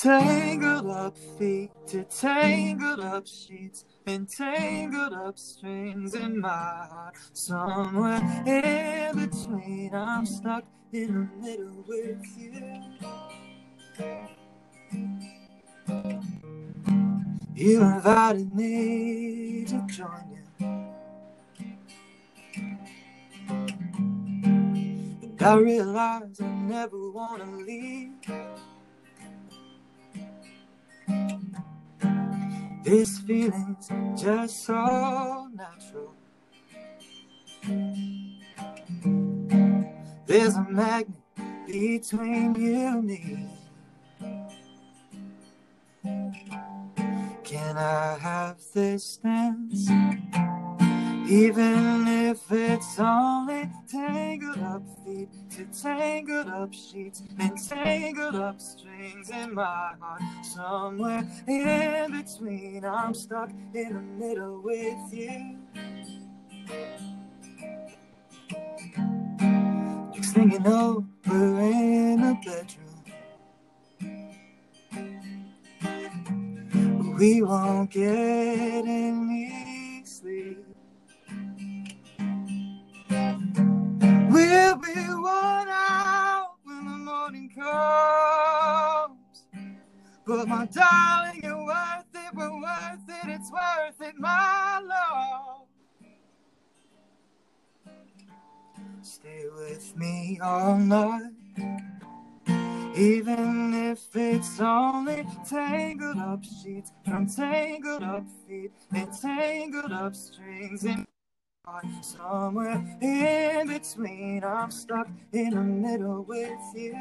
Tangled up feet to tangled up sheets and tangled up strings in my heart. Somewhere in between, I'm stuck in the middle with you. You invited me to join you. I realize I never want to leave. This feeling's just so natural. There's a magnet between you and me. Can I have this dance? Even if it's only tangled up feet to tangled up sheets and tangled up strings in my heart. Somewhere in between, I'm stuck in the middle with you. Next thing you know, we're in a bedroom. We won't get any We'll be worn out when the morning comes. But my darling, you're worth it, we're worth it, it's worth it, my love. Stay with me all night. Even if it's only tangled up sheets from tangled up feet and tangled up strings in somewhere in between, I'm stuck in the middle with you.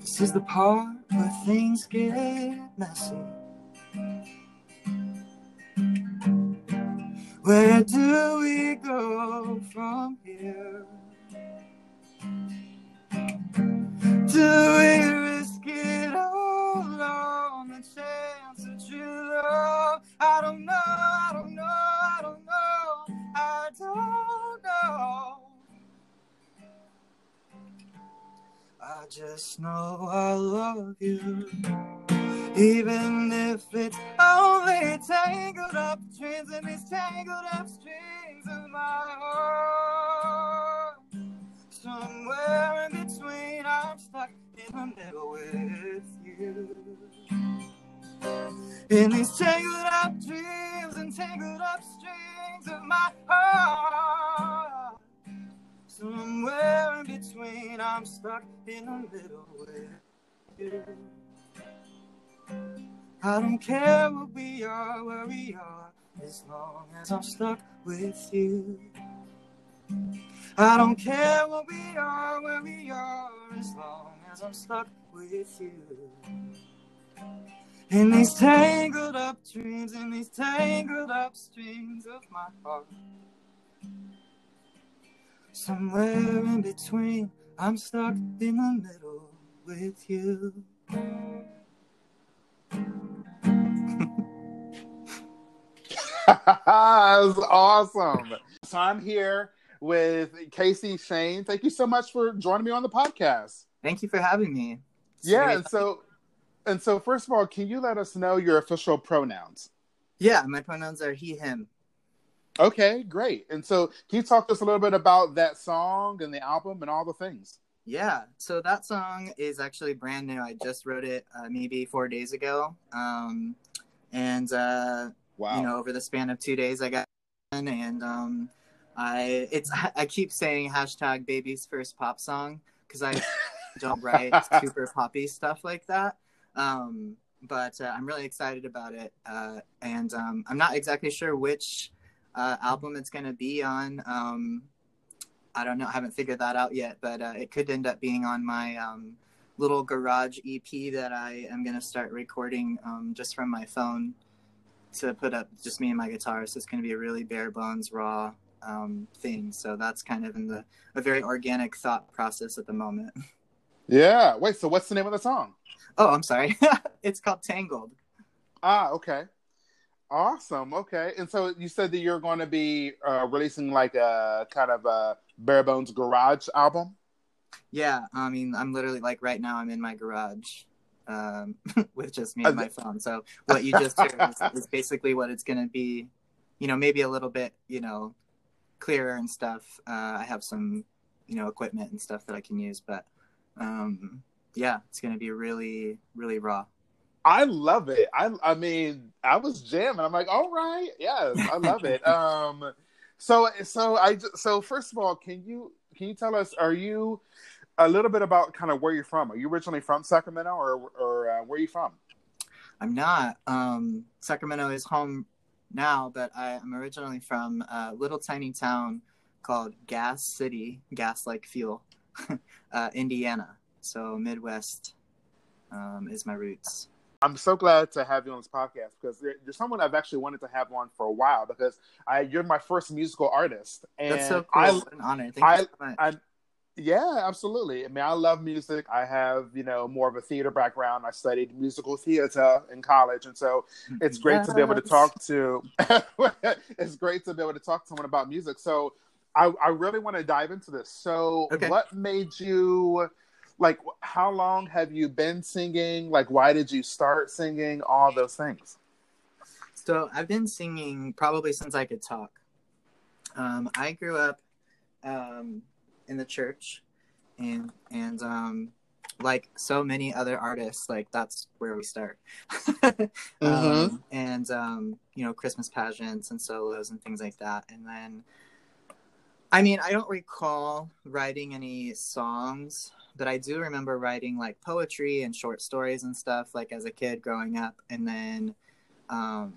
This is the part where things get messy. Where do we go from These tangled up dreams and tangled up strings of my heart. Somewhere in between, I'm stuck in the middle with you. I don't care where we are, where we are, as long as I'm stuck with you. I don't care where we are, where we are, as long as I'm stuck with you. In these tangled up dreams, in these tangled up strings of my heart. Somewhere in between, I'm stuck in the middle with you. that was awesome. So I'm here with KC Shane. Thank you so much for joining me on the podcast. Thank you for having me. It's yeah, great. and so and so first of all, can you let us know your official pronouns? yeah, my pronouns are he, him. Okay, great. And so can you talk to us a little bit about that song and the album and all the things? Yeah, so that song is actually brand new. I just wrote it uh, maybe four days ago. Um, and, uh, Wow. you know, over the span of two days, I got done. And um, I, it's, I keep saying hashtag baby's first pop song because I don't write super poppy stuff like that. Um, but uh, I'm really excited about it. Uh, and um, I'm not exactly sure which uh, album it's going to be on. Um, I don't know. I haven't figured that out yet, but uh, it could end up being on my um, little garage EP that I am going to start recording um, just from my phone to put up just me and my guitar. So it's going to be a really bare bones, raw um, thing. So that's kind of in the a very organic thought process at the moment. Yeah. Wait. So what's the name of the song? Oh, I'm sorry. it's called Tangled. Ah, okay. Awesome. Okay. And so you said that you're going to be uh, releasing like a kind of a bare bones garage album. Yeah, I mean, I'm literally like right now. I'm in my garage um, with just me and my phone. So what you just heard is, is basically what it's going to be. You know, maybe a little bit, you know, clearer and stuff. Uh, I have some, you know, equipment and stuff that I can use, but um, yeah, it's going to be really, really raw. I love it. I I mean, I was jamming. I'm like, all right, yes, I love it. um, so so I so first of all, can you can you tell us are you a little bit about kind of where you're from? Are you originally from Sacramento, or or uh, where are you from? I'm not. Um, Sacramento is home now, but I am originally from a little tiny town called Gas City, gas like fuel, uh, Indiana. So Midwest um, is my roots. I'm so glad to have you on this podcast because you're someone I've actually wanted to have on for a while because I, you're my first musical artist. And That's so cool. I, an honor. Thank I, you so much. I, yeah, absolutely. I mean, I love music. I have, you know, more of a theater background. I studied musical theater in college, and so it's great yes. to be able to talk to. it's great to be able to talk to someone about music. So, I, I really want to dive into this. So, okay. what made you? Like how long have you been singing? Like why did you start singing? All those things. So i've been singing probably since i could talk. Um, i grew up um, in the church and and um, like so many other artists like that's where we start. Mm-hmm. Um, and um, you know christmas pageants and solos and things like that. And then I mean, I don't recall writing any songs but I do remember writing like poetry and short stories and stuff like as a kid growing up, and then, um,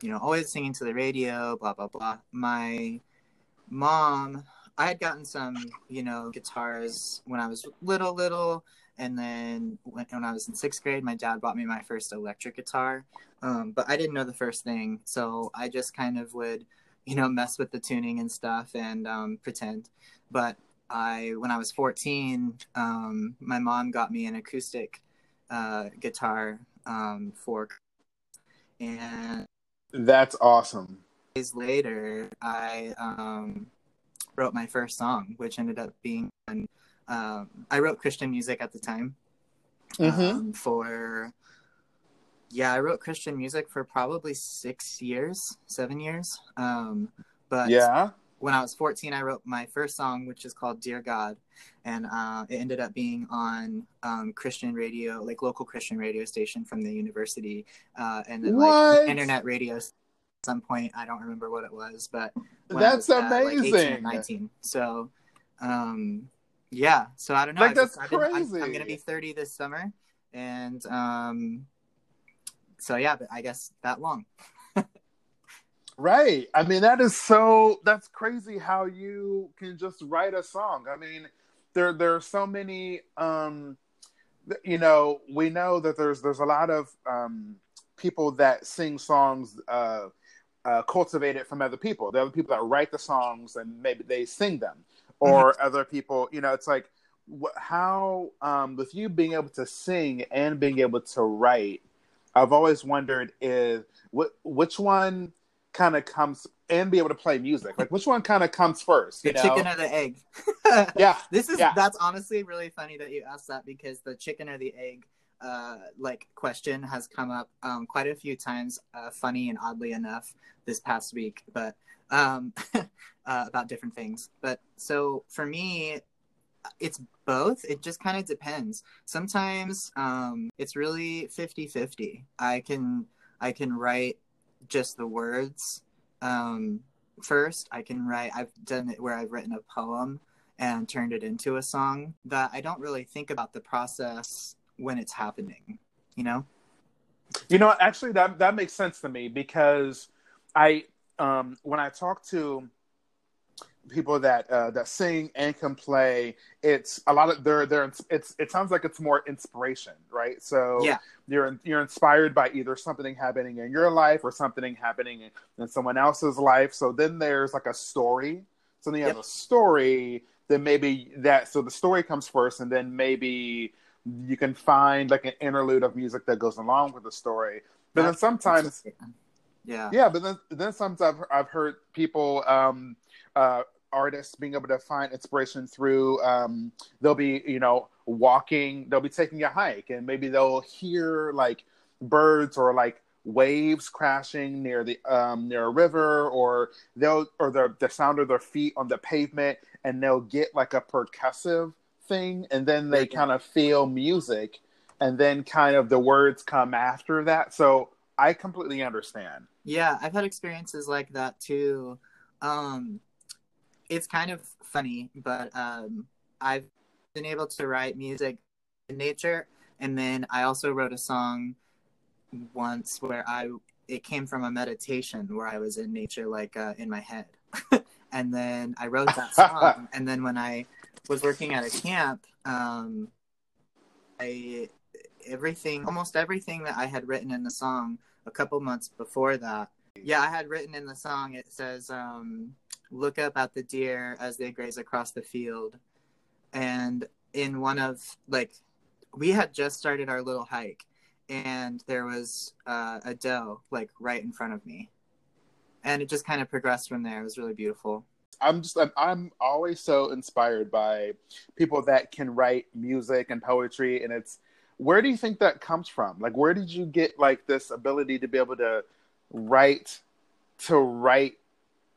you know, always singing to the radio, blah blah blah. My mom, I had gotten some, you know, guitars when I was little, little, and then when, when I was in sixth grade, my dad bought me my first electric guitar, um, but I didn't know the first thing, so I just kind of would, you know, mess with the tuning and stuff and um, pretend. But I when I was 14, um, my mom got me an acoustic uh, guitar um, for, and that's awesome. Days later, I um, wrote my first song, which ended up being. Um, I wrote Christian music at the time. Mm-hmm. Um, for yeah, I wrote Christian music for probably six years, seven years. Um, but yeah, when I was 14, I wrote my first song, which is called Dear God. And uh, it ended up being on um, Christian radio, like local Christian radio station from the university. Uh, and then what? like internet radio at some point. I don't remember what it was, but that's was, amazing. Uh, like 18 19. So, um, yeah. So I don't know. Like, that's just, crazy. I'm, I'm going to be 30 this summer. And um, so, yeah, but I guess that long. Right. I mean, that is so that's crazy how you can just write a song. I mean, there there are so many um you know, we know that there's there's a lot of um people that sing songs uh uh, cultivated from other people. There are people that write the songs and maybe they sing them, or mm-hmm. other people. You know, it's like how um, with you being able to sing and being able to write. I've always wondered is what which one kind of comes and be able to play music? Like which one kind of comes first? the know? chicken or the egg? yeah, this is yeah. that's honestly really funny that you asked that because the chicken or the egg uh, like question has come up um, quite a few times, uh, funny and oddly enough, this past week, but um, uh, about different things. But so for me, it's both. It just kind of depends. Sometimes um, it's really 50 50. I can I can write just the words um, first. I can write, I've done it where I've written a poem and turned it into a song that I don't really think about the process when it's happening, you know? You know, actually, that, that makes sense to me because I, um, when I talk to people that uh, that sing and can play. It's a lot of they're they're it's it sounds like it's more inspiration, right? So yeah, you're you're inspired by either something happening in your life or something happening in, in someone else's life. So then there's like a story. So then you yep. have a story then maybe that so the story comes first and then maybe you can find like an interlude of music that goes along with the story but That's- then sometimes Yeah. yeah but then then sometimes i've, I've heard people um uh artists being able to find inspiration through um they'll be you know walking they'll be taking a hike and maybe they'll hear like birds or like waves crashing near the um near a river or they'll or the the sound of their feet on the pavement and they'll get like a percussive thing and then they kind of feel music and then kind of the words come after that. So i completely understand. Yeah, I've had experiences like that too. Um, it's kind of funny, but um, I've been able to write music in nature, and then I also wrote a song once where I it came from a meditation where I was in nature, like uh, in my head, and then I wrote that song, and then when I was working at a camp, um, I everything almost everything that I had written in the song a couple months before that. Yeah, I had written in the song. It says, um, "Look up at the deer as they graze across the field," and in one of like, we had just started our little hike, and there was uh, a doe like right in front of me, and it just kind of progressed from there. It was really beautiful. I'm just I'm, I'm always so inspired by people that can write music and poetry and it's where do you think that comes from? Like where did you get like this ability to be able to write to write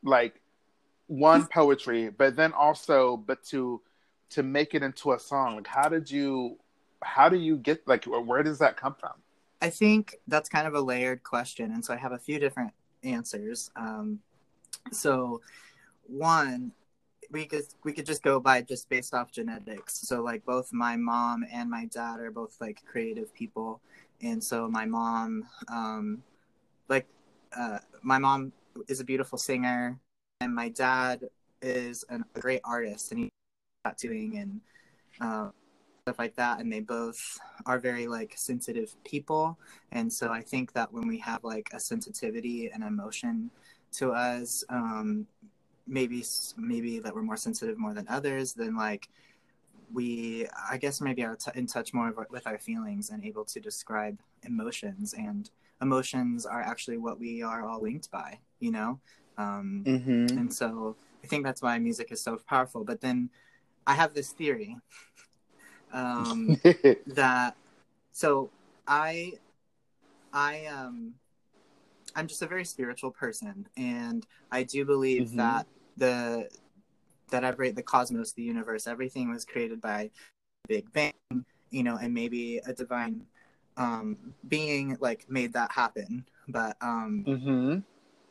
like one poetry but then also but to to make it into a song? Like how did you how do you get like where does that come from? I think that's kind of a layered question, and so I have a few different answers. Um, so, one, we could we could just go by just based off genetics. So, like both my mom and my dad are both like creative people, and so my mom, um, like, uh, my mom is a beautiful singer, and my dad is an, a great artist, and he's tattooing and. Uh, stuff like that and they both are very like sensitive people and so i think that when we have like a sensitivity and emotion to us um maybe maybe that we're more sensitive more than others then like we i guess maybe are t- in touch more with our feelings and able to describe emotions and emotions are actually what we are all linked by you know um Mm-hmm. and so i think that's why music is so powerful but then i have this theory um that so i i um i'm just a very spiritual person and i do believe Mhm. that the that I every the cosmos the universe everything was created by big bang you know and maybe a divine um being like made that happen but um mm-hmm.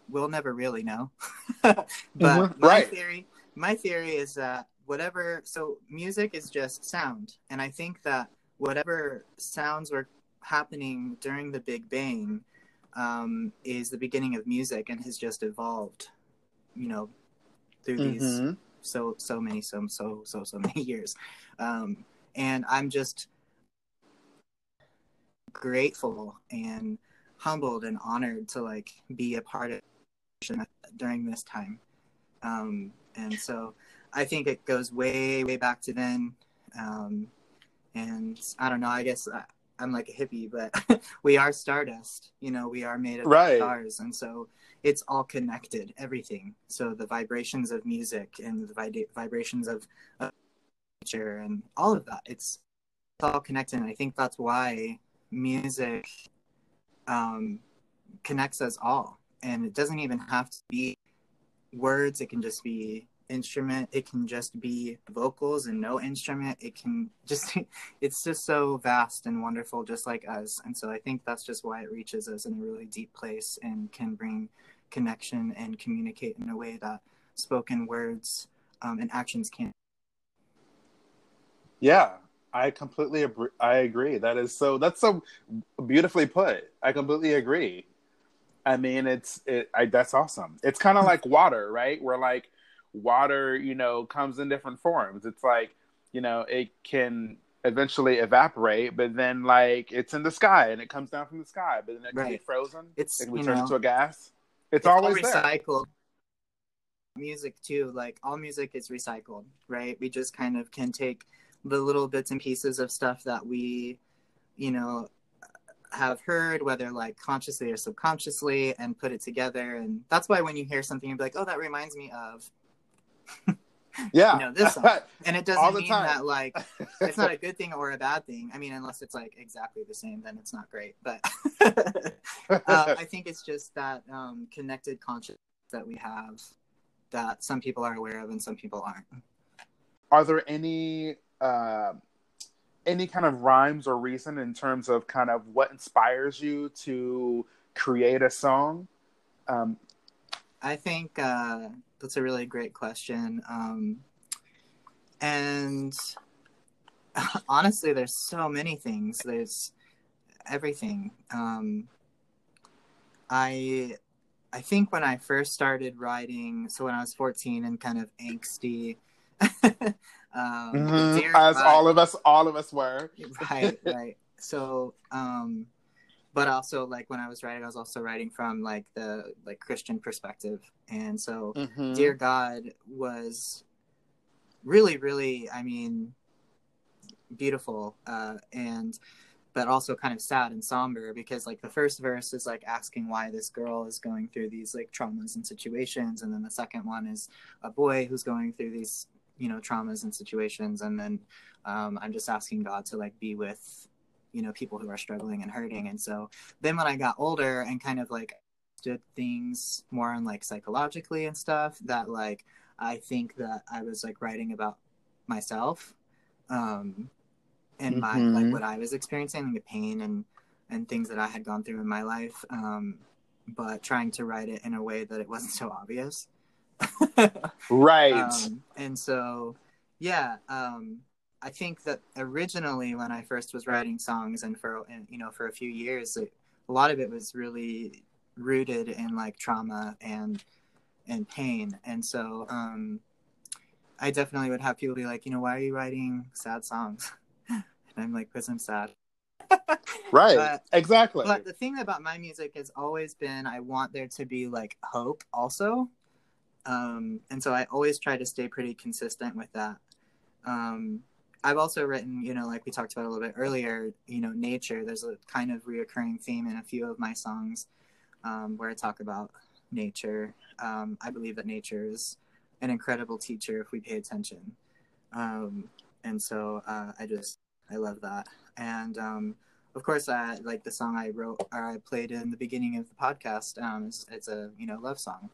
we'll never really know. but Mhm, my right. theory, my theory is that whatever. So music is just sound, and I think that whatever sounds were happening during the Big Bang um, is the beginning of music and has just evolved. You know, through these Mm-hmm. so so many so so so so many years, um, and I'm just grateful and humbled and honored to like be a part of during this time. Um and so i think it goes way way back to then. Um and i don't know i guess I, i'm like a hippie but we are stardust you know we are made of Right. stars. And so it's all connected everything. So the vibrations of music and the vib- vibrations of, of nature and all of that it's, it's all connected. And i think that's why music um, connects us all. And it doesn't even have to be words. It can just be instrument. It can just be vocals and no instrument. It can just it's just so vast and wonderful just like us. And so i think that's just why it reaches us in a really deep place and can bring connection and communicate in a way that spoken words um, and actions can't. Yeah, I completely I agree. That is so that's so beautifully put. I completely agree. I mean, it's it I that's awesome. It's kind of like water, right? Where like water, you know, comes in different forms. It's like, you know, it can eventually evaporate, but then like it's in the sky and it comes down from the sky, but then it can be frozen. It's, it know, into a gas. It's, it's always there. recycled music too like all music is recycled right we just kind of can take the little bits and pieces of stuff that we you know have heard whether like consciously or subconsciously and put it together. And that's why when you hear something you'll be like oh that reminds me of yeah. you know this song. and it doesn't mean time. that like it's not a good thing or a bad thing. I mean unless it's like exactly the same then it's not great. But uh, i think it's just that um, connected consciousness that we have that some people are aware of and some people aren't. Are there any uh, any kind of rhymes or reason in terms of kind of what inspires you to create a song? Um, I think uh, that's a really great question. Um, and honestly, there's so many things. There's everything. Um, I I think when I first started writing, so when I was 14 and kind of angsty, um, mhm, Dear as all of us, all of us were. right right so um but also like when i was writing i was also writing from like the like christian perspective and so Mhm. dear god was really really i mean beautiful uh and but also kind of sad and somber because like the first verse is like asking why this girl is going through these like traumas and situations and then the second one is a boy who's going through these you know traumas and situations. And then um, i'm just asking god to like be with you know people who are struggling and hurting. And so then when i got older and kind of like did things more on like psychologically and stuff that like i think that i was like writing about myself um and my Mhm. like what i was experiencing and the pain and and things that i had gone through in my life um but trying to write it in a way that it wasn't so obvious Right. um, and so, yeah, um, I think that originally when I first was writing songs, and for and, you know for a few years, it, a lot of it was really rooted in like trauma and and pain, and so um, I definitely would have people be like, you know, why are you writing sad songs? and I'm like, because I'm sad. right. but- exactly. But the thing about my music has always been I want there to be like hope also. Um, and so I always try to stay pretty consistent with that. Um, I've also written, you know, like we talked about a little bit earlier, you know, nature. There's a kind of reoccurring theme in a few of my songs um, where I talk about nature. Um, I believe that nature is an incredible teacher if we pay attention. Um, and so uh, I just, I love that. And um, of course, I like the song I wrote or I played in the beginning of the podcast. Um, it's, it's a you know love song,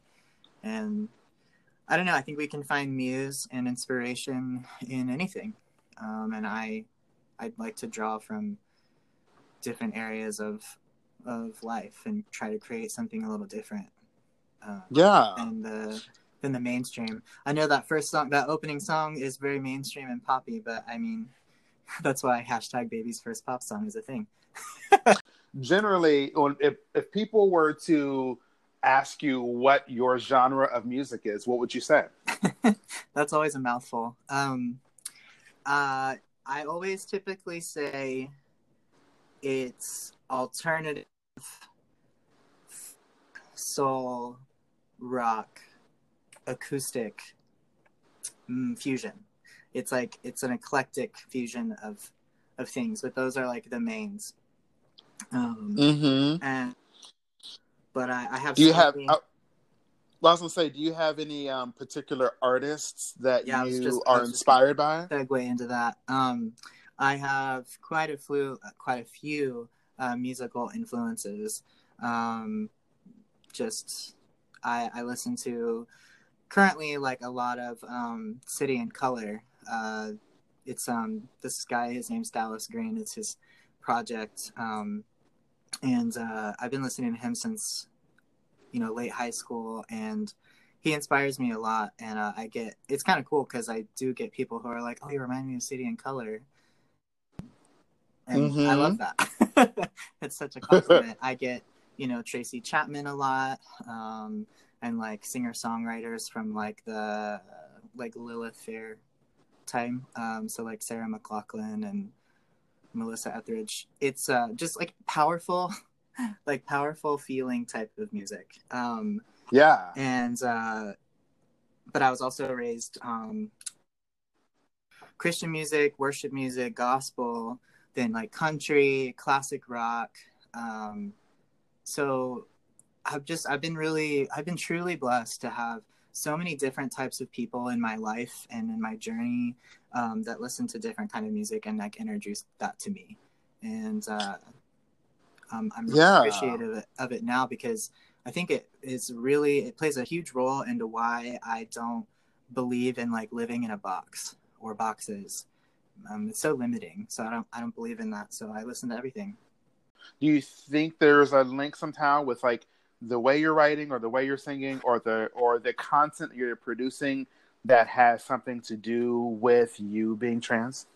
and I don't know. I think we can find muse and inspiration in anything, um, and I I'd like to draw from different areas of of life and try to create something a little different uh, yeah. than the than the mainstream. I know that first song, that opening song, is very mainstream and poppy, but I mean. That's why hashtag baby's first pop song is a thing. Generally, if if people were to ask you what your genre of music is, what would you say? That's always a mouthful. Um, uh, I always typically say it's alternative soul, rock, acoustic mm, fusion. It's like it's an eclectic fusion of of things, but those are like the mains. Um, Mm-hmm. and but I, I have. Do you have? many- Uh, well, I was gonna say, do you have any um, particular artists that Yeah, you just- are inspired by? segue into that. Um, I have quite a few, quite a few uh, musical influences. Um, just I, I listen to currently like a lot of um, City and Colour. Uh, it's um this guy, his name's Dallas Green. It's his project, um, and uh, I've been listening to him since you know late high school and he inspires me a lot. And uh, i get it's kind of cool because i do get people who are like oh you remind me of city and colour. And i Mhm. love that. It's such a compliment i get you know tracy chapman a lot um, and like singer songwriters from like the like lilith fair time. Um, so like sarah mclachlan and melissa etheridge it's uh, just like powerful like powerful feeling type of music um, Yeah. and uh, but I was also raised um, Christian music, worship music, gospel, then like country, classic rock. Um, so I've just I've been really I've been truly blessed to have so many different types of people in my life and in my journey um, that listen to different kind of music and like introduce that to me. And uh, um, i'm really Yeah. appreciative of it, of it now because i think it is really it plays a huge role into why i don't believe in like living in a box or boxes. Um, it's so limiting so i don't i don't believe in that so i listen to everything. Do you think there's a link somehow with like the way you're writing or the way you're singing or the or the content you're producing that has something to do with you being trans?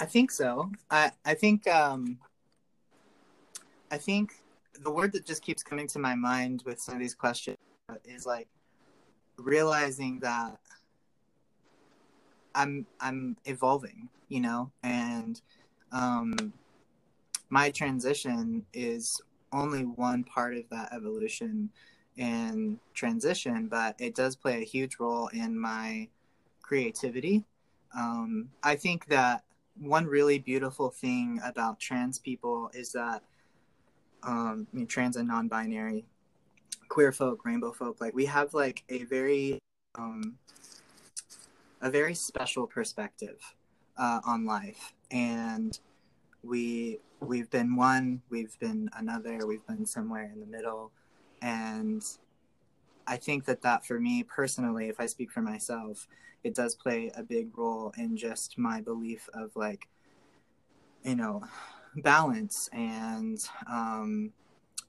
I think so. I I think um I think the word that just keeps coming to my mind with some of these questions is like realizing that I'm I'm evolving, you know, and um my transition is only one part of that evolution and transition, but it does play a huge role in my creativity. Um, I think that one really beautiful thing about trans people is that um, I mean, trans and non-binary, queer folk, rainbow folk, like we have like a very um, a very special perspective uh, on life, and we we've been one, we've been another, we've been somewhere in the middle, and I think that that for me personally, if I speak for myself, it does play a big role in just my belief of like, you know, balance and um,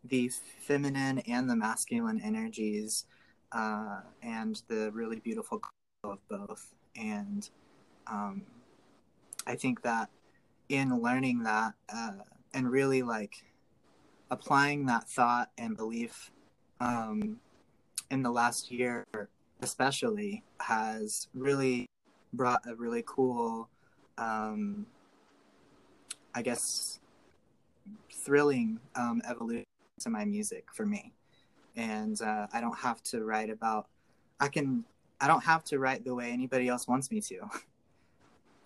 the feminine and the masculine energies uh, and the really beautiful of both. And um, I think that in learning that uh, and really like applying that thought and belief um, in the last year especially has really brought a really cool um, i guess thrilling um, evolution to my music for me. And uh, i don't have to write about i can i don't have to write the way anybody else wants me to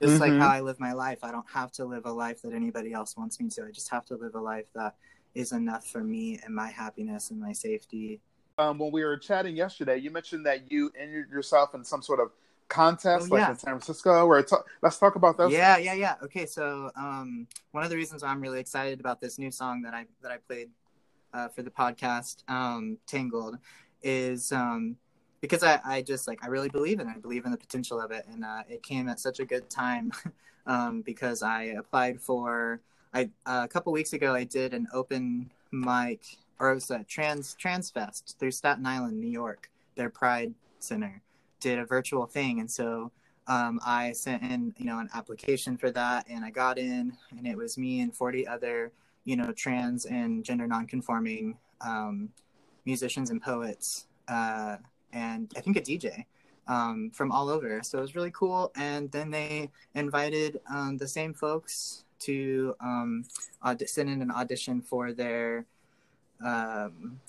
just like Mhm. how i live my life i don't have to live a life that anybody else wants me to i just have to live a life that is enough for me and my happiness and my safety Um, when we were chatting yesterday, you mentioned that you entered yourself in some sort of contest, Oh, like in San Francisco. Or ta- let's talk about those. Yeah, yeah, yeah. Okay, so um, one of the reasons why I'm really excited about this new song that I that I played uh, for the podcast, um, Tangled, is um, because I, I just like I really believe in it. I believe in the potential of it, and uh, it came at such a good time um, because I applied for. I uh, a couple weeks ago I did an open mic or it was a trans trans fest through Staten Island, New York. Their Pride Center did a virtual thing, and so um, I sent in, you know, an application for that, and I got in, and it was me and 40 other, you know, trans and gender nonconforming um, musicians and poets, uh, and I think a DJ um, from all over. So it was really cool. And then they invited um, the same folks to um, aud- send in an audition for their um,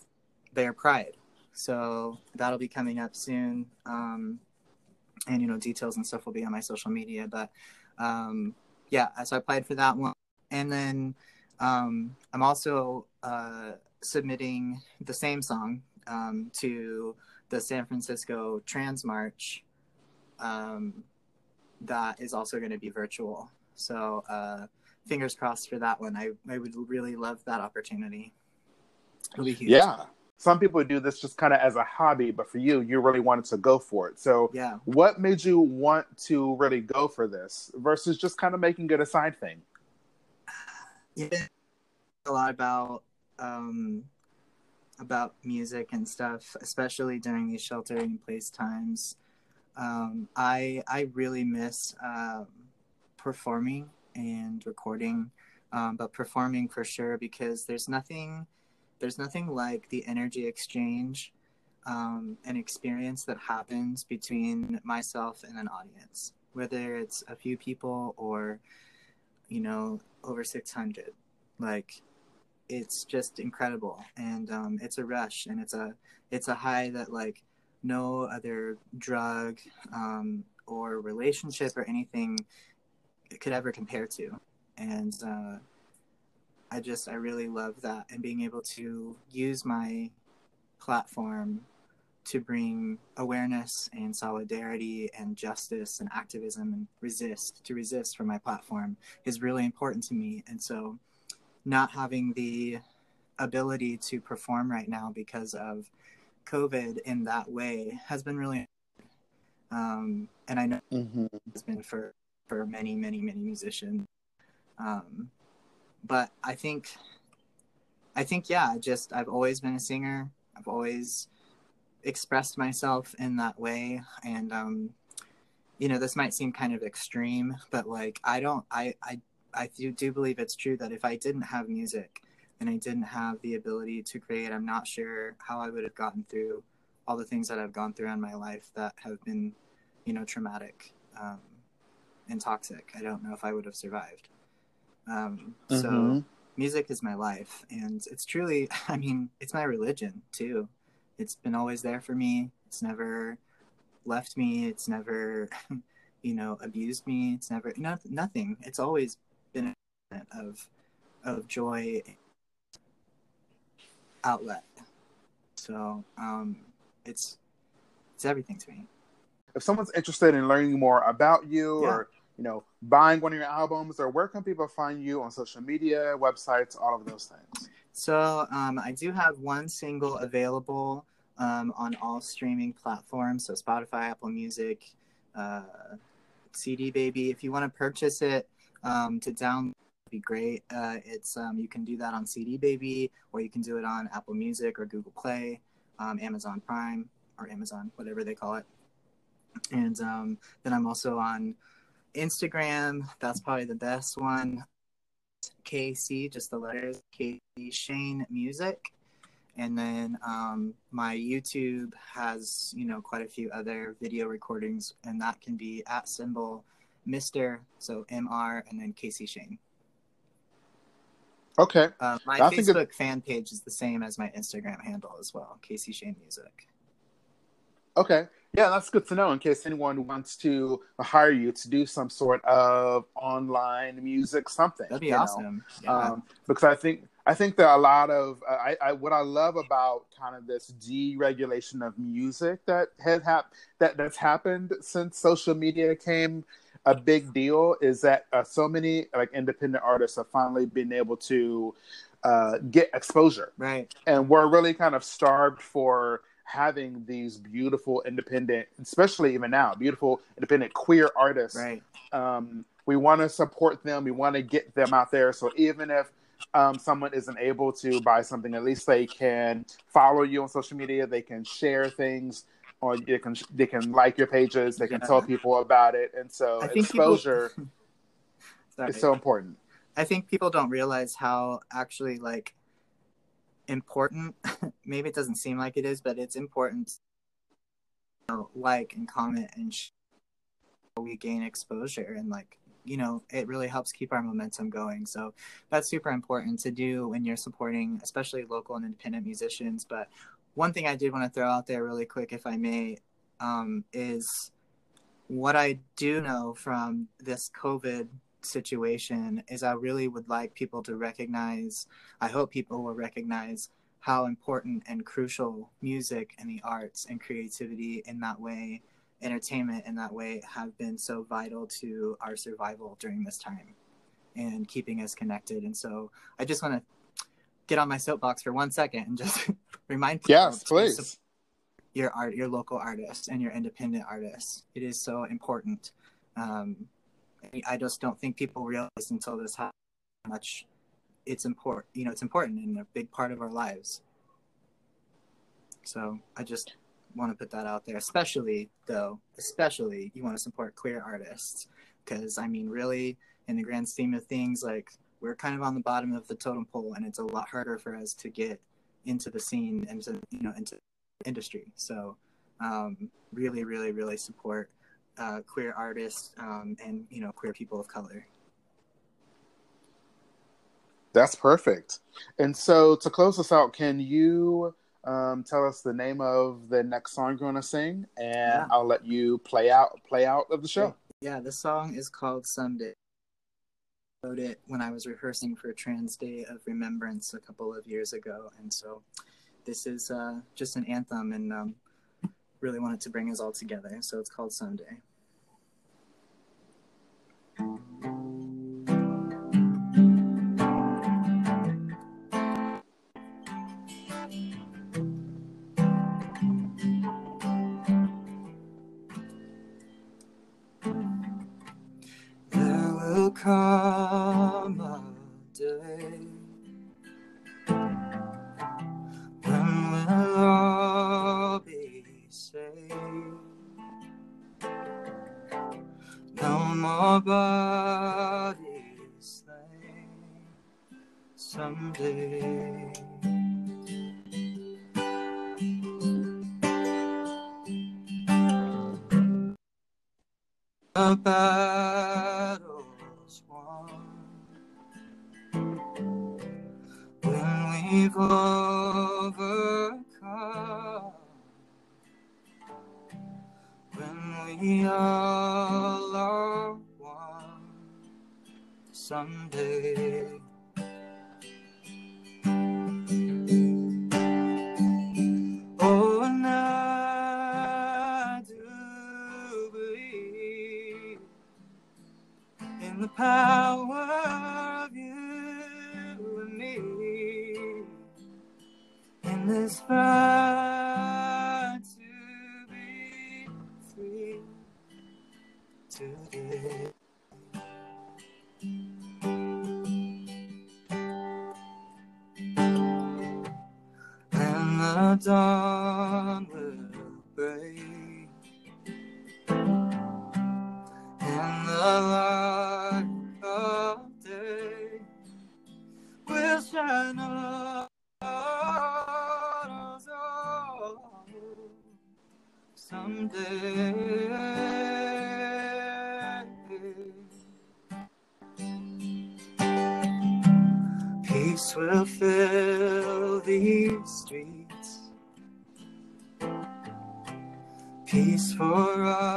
their Pride. So that'll be coming up soon. Um, and you know details and stuff will be on my social media but um yeah so i applied for that one and then um i'm also uh submitting the same song um to the san francisco trans march um that is also going to be virtual so uh fingers crossed for that one i i would really love that opportunity it'll be huge Yeah. Some people do this just kind of as a hobby, but for you, you really wanted to go for it. So, yeah what made you want to really go for this versus just kind of making it a side thing? yeah, a lot about um, about music and stuff, especially during these sheltering in place times. Um, I I really miss um, performing and recording, um, but performing for sure because there's nothing there's nothing like the energy exchange um, and experience that happens between myself and an audience, whether it's a few people or you know over 600 like it's just incredible and um, it's a rush and it's a it's a high that like no other drug um, or relationship or anything could ever compare to. And uh, I just, I really love that and being able to use my platform to bring awareness and solidarity and justice and activism and resist to resist from my platform is really important to me and so not having the ability to perform right now because of covid in that way has been really um, and i know mm-hmm. it's been for for many many many musicians. Um, but i think i think yeah just i've always been a singer. I've always expressed myself in that way. And um you know this might seem kind of extreme but like i don't i i i do, do believe it's true that if i didn't have music and i didn't have the ability to create i'm not sure how i would have gotten through all the things that i've gone through in my life that have been you know traumatic um, and toxic i don't know if i would have survived um, mm-hmm. so music is my life and it's truly i mean it's my religion too it's been always there for me. It's never left me. It's never, you know, abused me. It's never no, nothing. It's always of of joy outlet. So um, it's it's everything to me. If someone's interested in learning more about you yeah. or you know buying one of your albums, or where can people find you on social media, websites, all of those things? So um, I do have one single available um, on all streaming platforms, so Spotify, Apple Music, uh, CD Baby. If you want to purchase it um, to download, be great. Uh, it's um, you can do that on CD Baby, or you can do it on Apple Music or Google Play, um, Amazon Prime or Amazon, whatever they call it. And um, then I'm also on Instagram. That's probably the best one. KC, just the letters, KC Shane Music. And then um, my YouTube has, you know, quite a few other video recordings, and that can be at symbol Mr. So MR and then KC Shane. Okay. Uh, my That's Facebook good... fan page is the same as my Instagram handle as well, KC Shane Music. Okay. Yeah, that's good to know in case anyone wants to hire you to do some sort of online music something. That'd be awesome. Yeah. Um, because I think I think that a lot of I, I, what I love about kind of this deregulation of music that has hap- that that's happened since social media came a big deal is that uh, so many like independent artists have finally been able to uh, get exposure, right? And we're really kind of starved for having these beautiful independent, especially even now, beautiful independent queer artists. Right. Um, we want to support them. We want to get them out there. So even if um, someone isn't able to buy something, at least they can follow you on social media. They can share things, or they can they can like your pages. They can yeah. tell people about it, and so I exposure people... is so important. I think people don't realize how actually like important. maybe it doesn't seem like it is, but it's important. You know, like and comment and sh- we gain exposure and like you know it really helps keep our momentum going. So that's super important to do when you're supporting, especially local and independent musicians. But one thing I did want to throw out there really quick, if I may, um, is what I do know from this COVID situation is I really would like people to recognize, I hope people will recognize how important and crucial music and the arts and creativity in that way, entertainment in that way, have been so vital to our survival during this time and keeping us connected. And so I just want to get on my soapbox for one second and just remind people yes, please. your art, your local artists and your independent artists. It is so important. Um, I just don't think people realize until this how much it's important. You know, it's important and a big part of our lives. So I just want to put that out there, especially though, especially you want to support queer artists because I mean, really, in the grand scheme of things, like we're kind of on the bottom of the totem pole, and it's a lot harder for us to get into the scene and to, you know into industry. So um, really, really, really support uh, queer artists um, and you know queer people of color. That's perfect. And so to close this out, can you um, tell us the name of the next song you're gonna sing, and yeah. I'll let you play out play out of the show. Yeah, the song is called Someday wrote it when I was rehearsing for Trans Day of Remembrance a couple of years ago, and so this is uh, just an anthem, and um, really wanted to bring us all together. So it's called Someday. about peace for us.